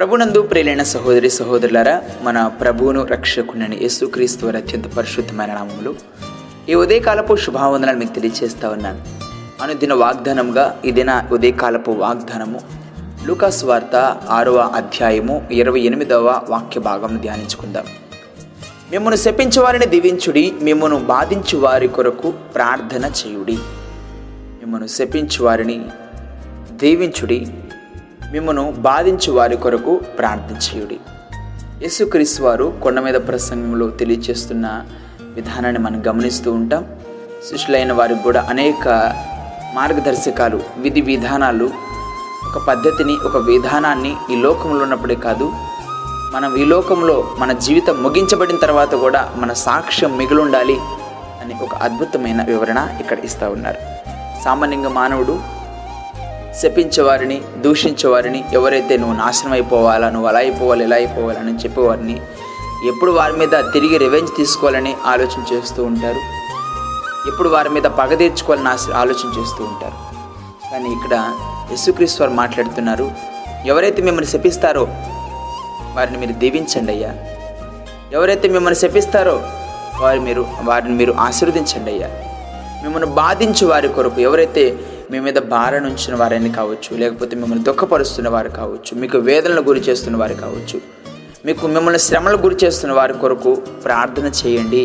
ప్రభునందు ప్రేలైన సహోదరి సహోదరులారా మన ప్రభువును రక్షకునని యేసుక్రీస్తు వారి అత్యంత పరిశుద్ధమైన నామములు ఈ ఉదయకాలపు శుభావందనాలు మీకు తెలియజేస్తా ఉన్నాను. అనుదిన వాగ్దానంగా ఇదిన ఉదయకాలపు వాగ్దానము లూకాస్ వార్త ఆరవ అధ్యాయము ఇరవై ఎనిమిదవ వాక్య భాగం ధ్యానించుకుందాం. మిమ్మను శపించేవారిని దీవించుడి మిమ్మను బాధించు వారి కొరకు ప్రార్థన చేయుడి. మిమ్మను శపించు వారిని దీవించుడి మిమ్మను బాధించు వారి కొరకు ప్రార్థించేయుడి. యేసుక్రీస్తు వారు కొండ మీద ప్రసంగంలో తెలియచేస్తున్న విధానాన్ని మనం గమనిస్తూ ఉంటాం. శిష్యులైన వారికి కూడా అనేక మార్గదర్శకాలు విధి విధానాలు ఒక పద్ధతిని ఒక విధానాన్ని ఈ లోకంలో ఉన్నప్పుడే కాదు మనం ఈ లోకంలో మన జీవితం ముగించబడిన తర్వాత కూడా మన సాక్ష్యం మిగిలుండాలి అని ఒక అద్భుతమైన వివరణ ఇక్కడ ఇస్తూ ఉన్నారు. సామాన్యంగా మానవుడు శపించేవారిని దూషించేవారిని ఎవరైతే నువ్వు నాశనం అయిపోవాలా నువ్వు అలా అయిపోవాలి ఇలా అయిపోవాలని చెప్పేవారిని ఎప్పుడు వారి మీద తిరిగి రివెంజ్ తీసుకోవాలని ఆలోచన చేస్తూ ఉంటారు. ఎప్పుడు వారి మీద పగ తీర్చుకోవాలని ఆశ- ఆలోచన చేస్తూ ఉంటారు. కానీ ఇక్కడ యేసుక్రీస్తు వారు మాట్లాడుతున్నారు ఎవరైతే మిమ్మల్ని శపిస్తారో వారిని మీరు దీవించండి అయ్యా. ఎవరైతే మిమ్మల్ని శపిస్తారో వారి మీరు వారిని మీరు ఆశీర్వదించండి అయ్యా. మిమ్మల్ని బాధించు వారి కొరకు ఎవరైతే మీ మీద భారం ఉంచిన వారైనా కావచ్చు లేకపోతే మిమ్మల్ని దుఃఖపరుస్తున్న వారు కావచ్చు మీకు వేదనలు గురి చేస్తున్న వారు కావచ్చు మీకు మిమ్మల్ని శ్రమలు గురి చేస్తున్న వారి కొరకు ప్రార్థన చేయండి.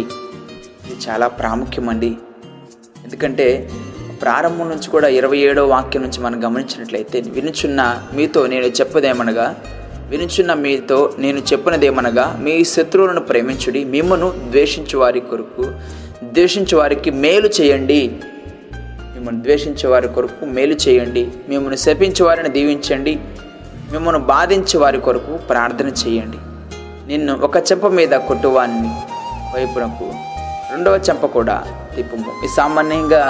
ఇది చాలా ప్రాముఖ్యమండి. ఎందుకంటే ప్రారంభం నుంచి కూడా ఇరవై ఏడో వాక్యం నుంచి మనం గమనించినట్లయితే వినుచున్న మీతో నేను చెప్పదేమనగా వినుచున్న మీతో నేను చెప్పినదేమనగా మీ శత్రువులను ప్రేమించుడి మిమ్మను ద్వేషించు వారి కొరకు ద్వేషించు వారికి మేలు చేయండి. మిమ్మల్ని ద్వేషించే వారి కొరకు మేలు చేయండి. మిమ్మల్ని శపించే వారిని దీవించండి. మిమ్మల్ని బాధించే వారి కొరకు ప్రార్థన చేయండి. నిన్ను ఒక చెంప మీద కొట్టువాన్ని వైపునకు రెండవ చెంప కూడా తిప్పుము. ఈ సామాన్యంగా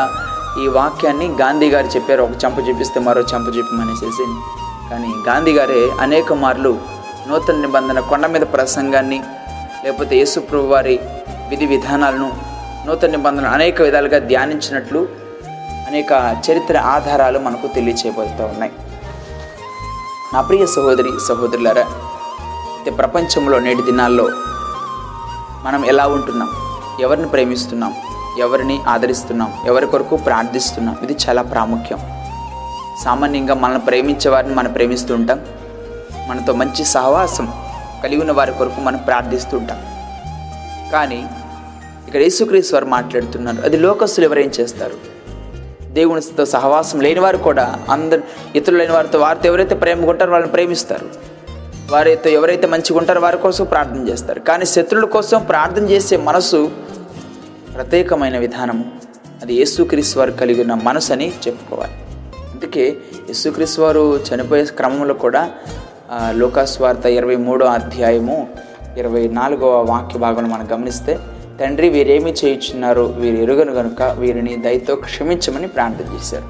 ఈ వాక్యాన్ని గాంధీ గారు చెప్పారు. ఒక చెంప చూపిస్తే మరో చెంప చూపమనేసేసి. కానీ గాంధీ గారే అనేక మార్లు నూతన నిబంధన కొండ మీద ప్రసంగాన్ని లేకపోతే యేసుప్రభు వారి విధి విధానాలను నూతన నిబంధన అనేక విధాలుగా ధ్యానించినట్లు అనేక చరిత్ర ఆధారాలు మనకు తెలియచేయబడుతూ ఉన్నాయి. నా ప్రియ సహోదరి సహోదరులరా అయితే ప్రపంచంలో నేటి దినాల్లో మనం ఎలా ఉంటున్నాం? ఎవరిని ప్రేమిస్తున్నాం? ఎవరిని ఆదరిస్తున్నాం? ఎవరి కొరకు ప్రార్థిస్తున్నాం? ఇది చాలా ప్రాముఖ్యం. సామాన్యంగా మనల్ని ప్రేమించే వారిని మనం ప్రేమిస్తూ ఉంటాం. మనతో మంచి సహవాసం కలిగి ఉన్న వారి కొరకు మనం ప్రార్థిస్తూ ఉంటాం. కానీ ఇక్కడ యేసుక్రీస్తు వారు మాట్లాడుతున్నారు. అది లోకస్తులు ఎవరేం చేస్తారు? దేవునితో సహవాసం లేని వారు కూడా అందరు ఇతరులు లేని వారితో వారితో ఎవరైతే ప్రేమగా ఉంటారో వాళ్ళని ప్రేమిస్తారు. వారితో ఎవరైతే మంచిగా ఉంటారో వారి కోసం ప్రార్థన చేస్తారు. కానీ శత్రువుల కోసం ప్రార్థన చేసే మనసు ప్రత్యేకమైన విధానము. అది యేసుక్రీస్తు వారు కలిగి ఉన్న మనసు అని చెప్పుకోవాలి. అందుకే యేసుక్రీస్తు వారు చనిపోయే క్రమంలో కూడా లోకాస్వార్త ఇరవై మూడో అధ్యాయము ఇరవై నాలుగవ వాక్య భాగం మనం గమనిస్తే తండ్రి వీరేమి చేయుచున్నారో వీరు ఎరుగను గనుక వీరిని దయతో క్షమించమని ప్రార్థన చేశారు.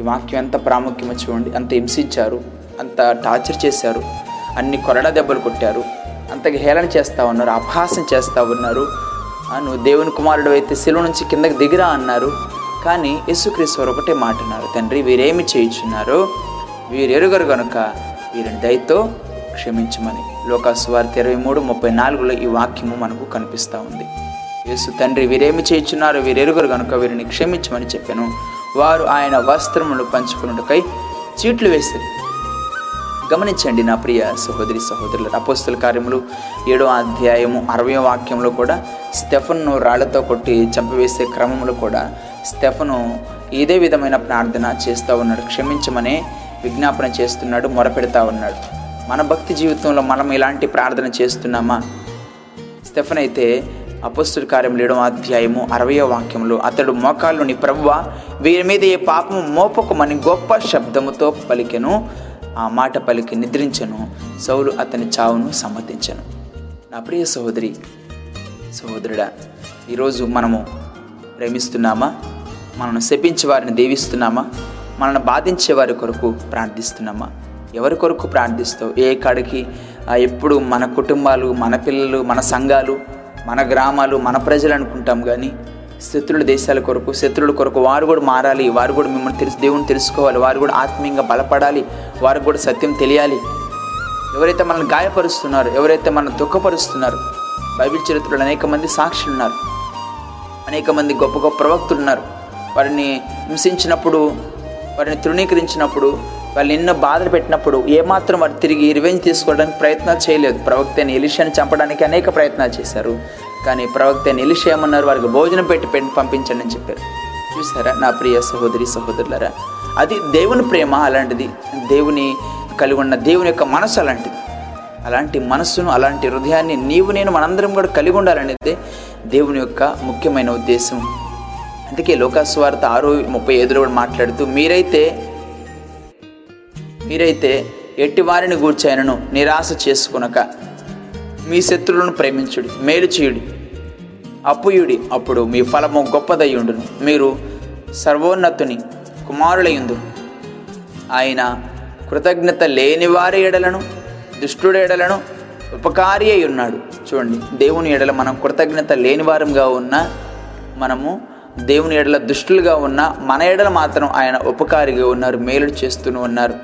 ఈ వాక్యం ఎంత ప్రాముఖ్యమో చూడండి. అంత హింసించారు. అంత టార్చర్ చేశారు. అన్ని కొరడా దెబ్బలు కొట్టారు. అంతగా హేళన చేస్తూ ఉన్నారు. అపహాసం చేస్తూ ఉన్నారు. నువ్వు దేవుని కుమారుడు అయితే శిలువ నుంచి కిందకి దిగిరా అన్నారు. కానీ యేసుక్రీస్తు వారు ఒకటే మాట అన్నారు. తండ్రి వీరేమి చేయుచున్నారో వీరు ఎరుగరు గనుక వీరిని దయతో క్షమించమని. లోకాసువార్త ఇరవై మూడు ముప్పై నాలుగులో ఈ వాక్యము మనకు కనిపిస్తూ ఉంది. యేసు తండ్రి వీరేమి చేయుచున్నారో వీరెరుగురు కనుక గనుక వీరిని క్షమించమని చెప్పాను. వారు ఆయన వస్త్రములు పంచుకున్నట్టుకై చీట్లు వేస్తారు గమనించండి నా ప్రియ సహోదరి సహోదరులు అపోస్తుల కార్యములు ఏడో అధ్యాయము అరవై వాక్యంలో కూడా స్టెఫన్ను రాళ్ళతో కొట్టి చంపివేసే క్రమంలో కూడా స్టెఫను ఇదే విధమైన ప్రార్థన చేస్తూ ఉన్నాడు. క్షమించమనే విజ్ఞాపన చేస్తున్నాడు మొరపెడతా ఉన్నాడు. మన భక్తి జీవితంలో మనం ఇలాంటి ప్రార్థన చేస్తున్నామా? స్టెఫన్ అయితే అపస్తుల కార్యములు ఏడవ అధ్యాయము అరవయో వాక్యంలో అతడు మోకాళ్ళుని ప్రవ్వ వీరి మీద ఏ పాపము మోపకమని గొప్ప శబ్దముతో పలికెను ఆ మాట పలికి నిద్రించను సౌలు అతని చావును సమ్మతించను. నా ప్రియ సహోదరి సహోదరుడా ఈరోజు మనము ప్రేమిస్తున్నామా? మనను శపించే వారిని దేవిస్తున్నామా? మనల్ని బాధించే వారి కొరకు ప్రార్థిస్తున్నామా? ఎవరి కొరకు ప్రార్థిస్తావు? ఏ కాడికి? ఎప్పుడు మన కుటుంబాలు మన పిల్లలు మన సంఘాలు మన గ్రామాలు మన ప్రజలు అనుకుంటాం కానీ శత్రుల దేశాల కొరకు శత్రుల కొరకు వారు కూడా మారాలి వారు కూడా మిమ్మల్ని తెలుసు దేవుని తెలుసుకోవాలి వారు కూడా ఆత్మీయంగా బలపడాలి వారికి కూడా సత్యం తెలియాలి. ఎవరైతే మనల్ని గాయపరుస్తున్నారో ఎవరైతే మనల్ని దుఃఖపరుస్తున్నారు బైబిల్ చరిత్రలో అనేక మంది సాక్షులు ఉన్నారు అనేక మంది గొప్ప గొప్ప ప్రవక్తులు ఉన్నారు. వారిని హింసించినప్పుడు వారిని తృణీకరించినప్పుడు వాళ్ళు ఎన్నో బాధలు పెట్టినప్పుడు ఏమాత్రం వారు తిరిగి రివెంజ్ తీసుకోవడానికి ప్రయత్నాలు చేయలేదు. ప్రవక్త అయిన ఎలిషాని చంపడానికి అనేక ప్రయత్నాలు చేశారు. కానీ ప్రవక్త అయిన ఎలిషా ఏమన్నారు? వారికి భోజనం పెట్టి పెట్టి పంపించండి అని చెప్పారు. చూసారా నా ప్రియ సహోదరి సహోదరులరా అది దేవుని ప్రేమ అలాంటిది. దేవుని కలిగి ఉన్న దేవుని యొక్క మనసు అలాంటిది. అలాంటి మనస్సును అలాంటి హృదయాన్ని నీవు నేను మనందరం కూడా కలిగి ఉండాలనేది దేవుని యొక్క ముఖ్యమైన ఉద్దేశం. అందుకే లోకాస్వార్త ఆరు ముప్పై ఐదులో కూడా మాట్లాడుతూ మీరైతే మీరైతే ఎట్టి వారిని గూర్చైనను నిరాశ చేసుకునక మీ శత్రువులను ప్రేమించుడి మేలు చేయుడి అప్పుయుడి. అప్పుడు మీ ఫలము గొప్పదయ్యుండును. మీరు సర్వోన్నతుని కుమారులయ్యుందు ఆయన కృతజ్ఞత లేని వారి ఎడలను దుష్టుడి ఎడలను ఉపకారి అయి ఉన్నాడు చూడండి దేవుని ఎడల మనం కృతజ్ఞత లేని వారంగా ఉన్న మనము దేవుని ఎడల దుష్టులుగా ఉన్న మన ఎడల మాత్రం ఆయన ఉపకారిగా ఉన్నారు మేలు చేస్తూనే ఉన్నారు.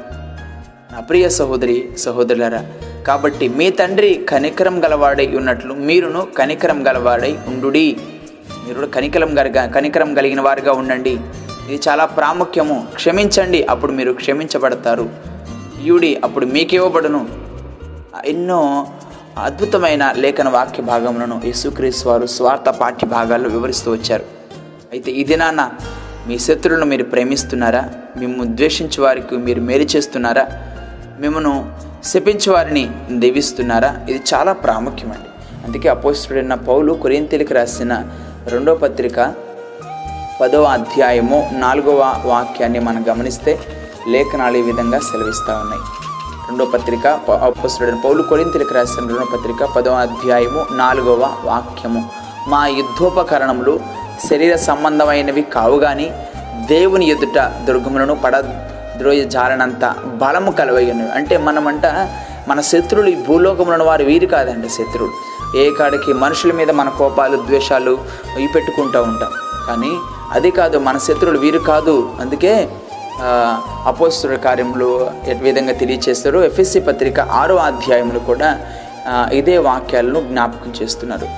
నా ప్రియ సహోదరి సహోదరులరా కాబట్టి మీ తండ్రి కనికరం గలవాడై ఉన్నట్లు మీరును కనికరం గలవాడై ఉండుడి. మీరు కనికరం గల కనికరం కలిగిన వారుగా ఉండండి. ఇది చాలా ప్రాముఖ్యము. క్షమించండి అప్పుడు మీరు క్షమించబడతారు. యుడి అప్పుడు మీకివ్వబడును ఎన్నో అద్భుతమైన లేఖన వాక్య భాగములను యేసుక్రీస్తు వారు స్వార్థ పాఠ్య భాగాల్లో వివరిస్తూ వచ్చారు. అయితే ఈ దినాన మీ శత్రువులను మీరు ప్రేమిస్తున్నారా? మిమ్మల్ని ద్వేషించే వారికి మీరు మేలు చేస్తున్నారా? మిమ్మను శపించే వారిని దీవిస్తున్నారా? ఇది చాలా ప్రాముఖ్యమండి. అందుకే అపోస్తుడైన పౌలు కొరింతెలికి రాసిన రెండో పత్రిక పదవ అధ్యాయము నాలుగవ వాక్యాన్ని మనం గమనిస్తే లేఖనాలు ఈ విధంగా సెలవిస్తూ ఉన్నాయి. రెండో పత్రిక ప- అపోస్తుడైన పౌలు కొరింతెలికి రాసిన రెండో పత్రిక పదవ అధ్యాయము నాలుగవ వాక్యము. మా యుద్ధోపకరణములు శరీర సంబంధమైనవి కావు కానీ దేవుని ఎదుట దుర్గములను పడ ద్రోయ జాలనంత బలము కలవగినవి అంటే మనమంట మన శత్రువులు ఈ భూలోకములను వారు వీరు కాదండి శత్రువులు ఏ కాడికి మనుషుల మీద మన కోపాలు ద్వేషాలు ఇవి పెట్టుకుంటూ ఉంటాం. కానీ అది కాదు మన శత్రువులు వీరు కాదు. అందుకే అపోస్తుల కార్యములు ఏ విధంగా తెలియచేస్తారు ఎఫ్ఎస్సి పత్రిక ఆరో అధ్యాయంలో కూడా ఇదే వాక్యాలను జ్ఞాపకం చేస్తున్నారు.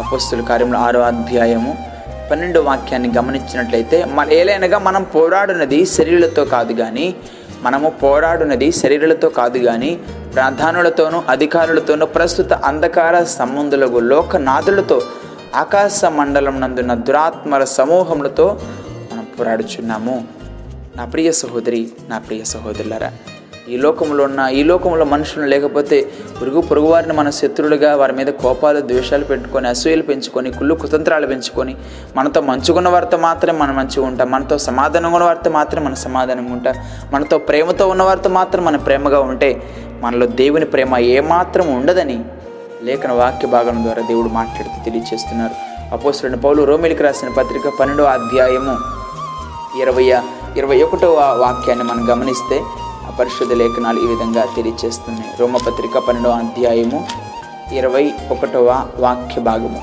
అపోస్తుల కార్యములు ఆరో అధ్యాయము పన్నెండో వాక్యాన్ని గమనించినట్లయితే మన ఏలైనగా మనం పోరాడునది శరీరులతో కాదు కానీ మనము పోరాడునది శరీరులతో కాదు కానీ ప్రధానులతోనూ అధికారులతోనూ ప్రస్తుత అంధకార సంబంధులకు లోకనాథులతో ఆకాశ మండలం నందున్న దురాత్మల సమూహములతో మనం పోరాడుచున్నాము. నా ప్రియ సహోదరి నా ప్రియ సహోదరులారా ఈ లోకంలో ఉన్న ఈ లోకంలో మనుషులు లేకపోతే పురుగు పొరుగు వారిని మన శత్రువులుగా వారి మీద కోపాలు ద్వేషాలు పెట్టుకొని అసూయలు పెంచుకొని కుళ్ళు కుతంత్రాలు పెంచుకొని మనతో మంచుకున్న వారితో మాత్రమే మనం మంచిగా ఉంటాం. మనతో సమాధానంగా ఉన్న వారితో మాత్రమే మనం సమాధానంగా ఉంటాం. మనతో ప్రేమతో ఉన్న వారితో మాత్రం మనం ప్రేమగా ఉంటే మనలో దేవుని ప్రేమ ఏమాత్రం ఉండదని లేఖన వాక్య భాగం ద్వారా దేవుడు మాట్లాడుతూ తెలియజేస్తున్నారు. అపోస్తుడైన పౌలు రోమిలికి రాసిన పత్రిక పన్నెండో అధ్యాయము ఇరవై ఇరవై ఒకటో వాక్యాన్ని మనం గమనిస్తే పరిశుద్ధ లేఖనాలు ఈ విధంగా తెలియచేస్తున్నాయి. రోమపత్రిక పన్నెండవ అధ్యాయము ఇరవై ఒకటవ వాక్య భాగము.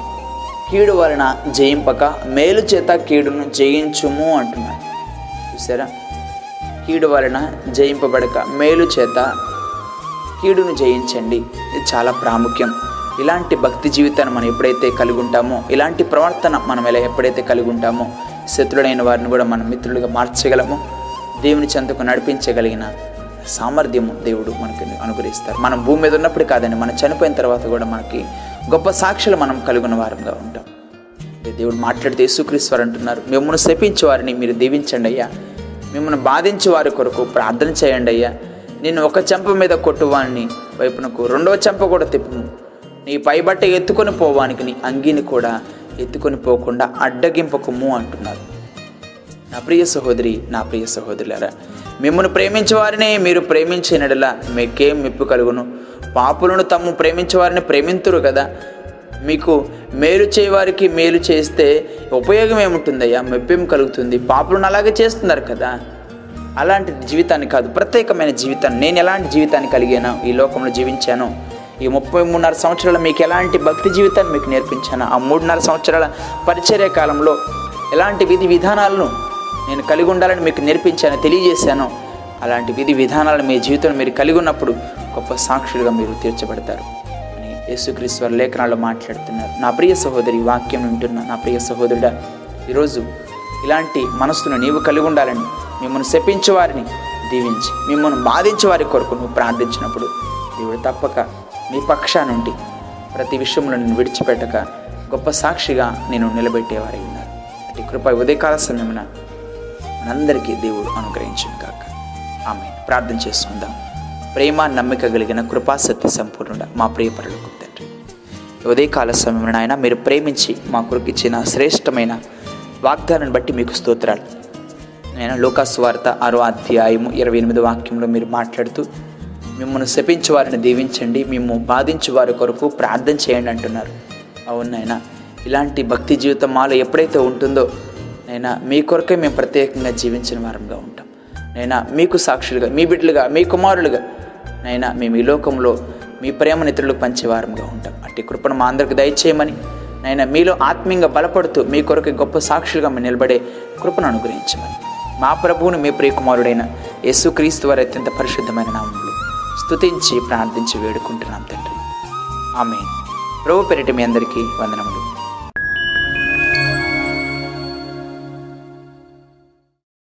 కీడు వలన జయింపక మేలు చేత కీడును జయించుము అంటున్నాడు. చూసారా? కీడు వలన జయింపబడక మేలు చేత కీడును జయించండి. ఇది చాలా ప్రాముఖ్యం. ఇలాంటి భక్తి జీవితాన్ని మనం ఎప్పుడైతే కలిగి ఉంటామో ఇలాంటి ప్రవర్తన మనం ఎలా ఎప్పుడైతే కలిగి ఉంటామో శత్రుడైన వారిని కూడా మనం మిత్రులుగా మార్చగలము దేవుని చెంతకు నడిపించగలిగిన సామర్థ్యం దేవుడు మనకి అనుగ్రహిస్తారు. మనం భూమి మీద ఉన్నప్పుడు కాదండి మనం చనిపోయిన తర్వాత కూడా మనకి గొప్ప సాక్షులు మనం కలిగిన వారంగా ఉంటాం. దేవుడు మాట్లాడితే యేసుక్రీశ్వరు అంటున్నారు మిమ్మల్ని శపించే వారిని మీరు దీవించండి అయ్యా. మిమ్మల్ని బాధించే వారి కొరకు ప్రార్థన చేయండి అయ్యా. నేను ఒక చెంప మీద కొట్టువాడిని వైపునకు రెండవ చెంప కూడా తిప్పుము. నీ పైబట్ట ఎత్తుకొని పోవానికి నీ అంగీని కూడా ఎత్తుకొని పోకుండా అడ్డగింపకము అంటున్నారు. నా ప్రియ సహోదరి నా ప్రియ సహోదరులారా మిమ్మల్ని ప్రేమించే వారినే మీరు ప్రేమించినడలా మీకేం మెప్పు కలుగును. పాపులను తమ్ము ప్రేమించే వారిని ప్రేమింతురు కదా. మీకు మేలు చేయవారికి మేలు చేస్తే ఉపయోగం ఏముంటుందయ్యా? మెప్పేం కలుగుతుంది. పాపులను అలాగే చేస్తున్నారు కదా. అలాంటి జీవితాన్ని కాదు ప్రత్యేకమైన జీవితాన్ని. నేను ఎలాంటి జీవితాన్ని కలిగాను ఈ లోకంలో జీవించాను ఈ ముప్పై మూడున్నర సంవత్సరాలు మీకు ఎలాంటి భక్తి జీవితాన్ని మీకు నేర్పించాను ఆ మూడున్నర సంవత్సరాల పరిచర్య కాలంలో ఎలాంటి విధి విధానాలను నేను కలిగి ఉండాలని మీకు నేర్పించాను తెలియజేశాను. అలాంటి విధి విధానాలను మీ జీవితంలో మీరు కలిగి ఉన్నప్పుడు గొప్ప సాక్షులుగా మీరు తీర్చబడతారు. అని యేసుక్రీశ్వర లేఖనాల్లో మాట్లాడుతున్నారు. నా ప్రియ సహోదరి వాక్యం వింటున్న నా ప్రియ సహోదరుడా ఈరోజు ఇలాంటి మనస్సును నీవు కలిగి ఉండాలని మిమ్మల్ని శపించే వారిని దీవించి మిమ్మల్ని బాధించే వారి కొరకు నువ్వు ప్రార్థించినప్పుడు దేవుడు తప్పక మీ పక్షానుండి ప్రతి విషయంలో నేను విడిచిపెట్టక గొప్ప సాక్షిగా నేను నిలబెట్టేవారై ఉన్నారు. అటు కృప ఉదయకాల సమయమున మనందరికీ దేవుడు అనుగ్రహించిన కాక ఆమె ప్రార్థన చేసుకుందాం. ప్రేమ నమ్మిక కలిగిన కృపా సంపూర్ణ మా ప్రియ పరులకు తండ్రి. ఉదయకాల సమయంలో ఆయన మీరు ప్రేమించి మా కొరకు ఇచ్చిన శ్రేష్టమైన వాగ్దానాన్ని బట్టి మీకు స్తోత్రాలు. నేను లోకాస్వార్త ఆరో అధ్యాయము ఇరవై ఎనిమిది వాక్యంలో మీరు మాట్లాడుతూ మిమ్మల్ని శపించే వారిని దీవించండి మేము బాధించే వారి కొరకు ప్రార్థన చేయండి అంటున్నారు. అవునైనా ఇలాంటి భక్తి జీవితం మాలో ఎప్పుడైతే ఉంటుందో నైనా మీ కొరకే మేము ప్రత్యేకంగా జీవించిన వారంగా ఉంటాం. నైనా మీకు సాక్షులుగా మీ బిడ్డలుగా మీ కుమారులుగా నైనా మేము ఈ లోకంలో మీ ప్రేమను ఇతరులకు పంచేవారంగా ఉంటాం. అట్టి కృపను మా అందరికి దయచేయమని నైనా మీలో ఆత్మీయంగా బలపడుతూ మీ కొరకు గొప్ప సాక్షులుగా మేము నిలబడే కృపను అనుగ్రహించమని. మా ప్రభువును మీ ప్రియకుమారుడైన యేసుక్రీస్తు వారి అత్యంత పరిశుద్ధమైన నామంలో స్తుతించి ప్రార్థించి వేడుకుంటున్నాం తండ్రి. ఆమె ప్రభు పెరటి మీ అందరికీ వందనములు.